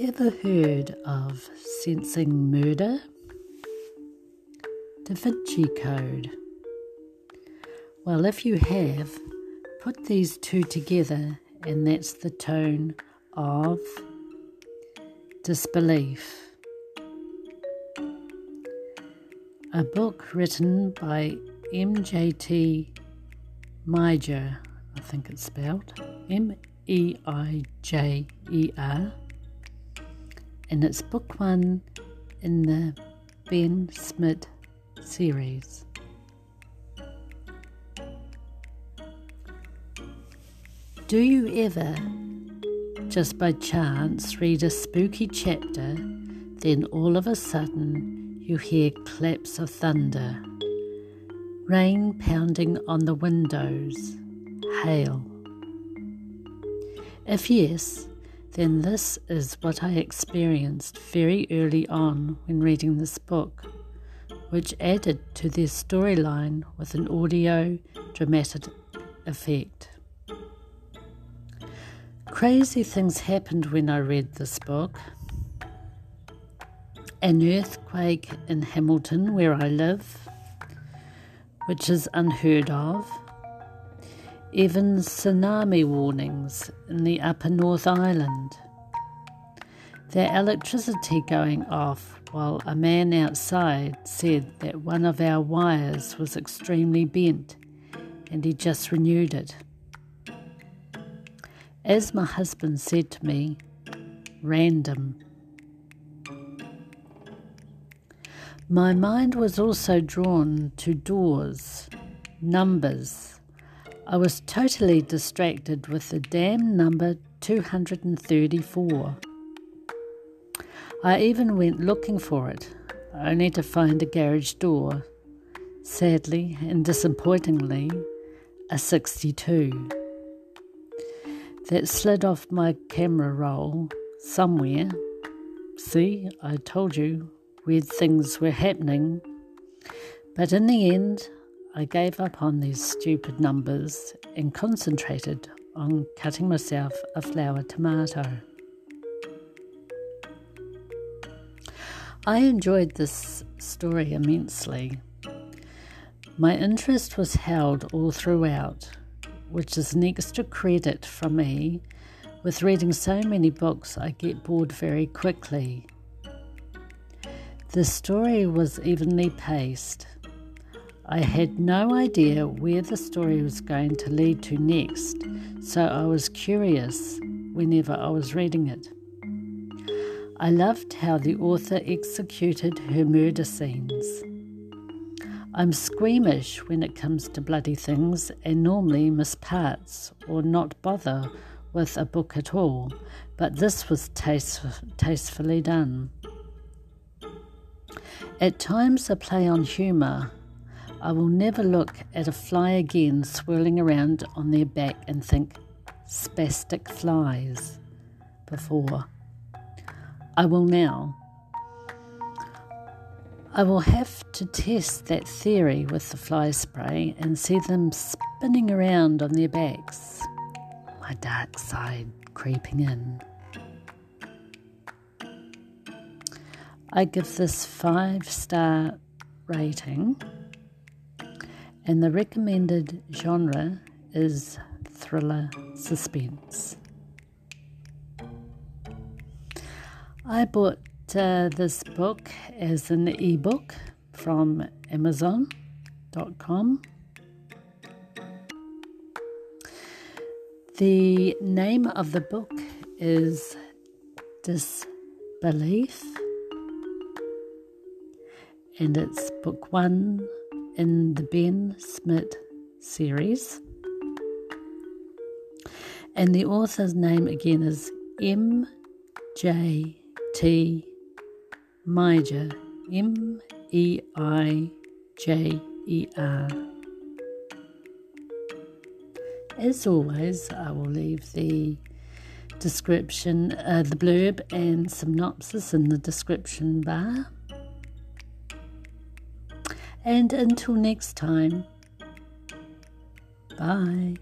Ever heard of sensing murder? Da Vinci Code. Well, if you have, put these two together, and that's the tone of disbelief. A book written by M.J.T. Meijer, I think it's spelled M E I J E R, and it's book one in the Ben Smith series. Do you ever, just by chance, read a spooky chapter, then all of a sudden you hear claps of thunder, rain pounding on the windows, hail? If yes, then this is what I experienced very early on when reading this book, which added to their storyline with an audio dramatic effect. Crazy things happened when I read this book. An earthquake in Hamilton, where I live, which is unheard of. Even tsunami warnings in the upper North Island. Their electricity going off while a man outside said that one of our wires was extremely bent and he just renewed it. As my husband said to me, random. My mind was also drawn to doors, numbers. I was totally distracted with the damn number 234. I even went looking for it, only to find a garage door. Sadly and disappointingly, a 62 that slid off my camera roll somewhere. See, I told you weird things were happening. But in the end, I gave up on these stupid numbers and concentrated on cutting myself a flower tomato. I enjoyed this story immensely. My interest was held all throughout which is an extra credit from me. With reading so many books, I get bored very quickly. The story was evenly paced. I had no idea where the story was going to lead to next, so I was curious whenever I was reading it. I loved how the author executed her murder scenes. I'm squeamish when it comes to bloody things and normally miss parts or not bother with a book at all, but this was taste, tastefully done. At times, a play on humour. I will never look at a fly again swirling around on their back and think, spastic flies, before. I will now. I will have to test that theory with the fly spray and see them spinning around on their backs. My dark side creeping in. I give this five star rating, and the recommended genre is thriller suspense. I bought uh, this book as an ebook from Amazon.com. The name of the book is Disbelief, and it's book one in the Ben Smith series. And the author's name again is M. J. T. Meijer, M E I J E R. As always, I will leave the description, uh, the blurb, and synopsis in the description bar. And until next time, bye.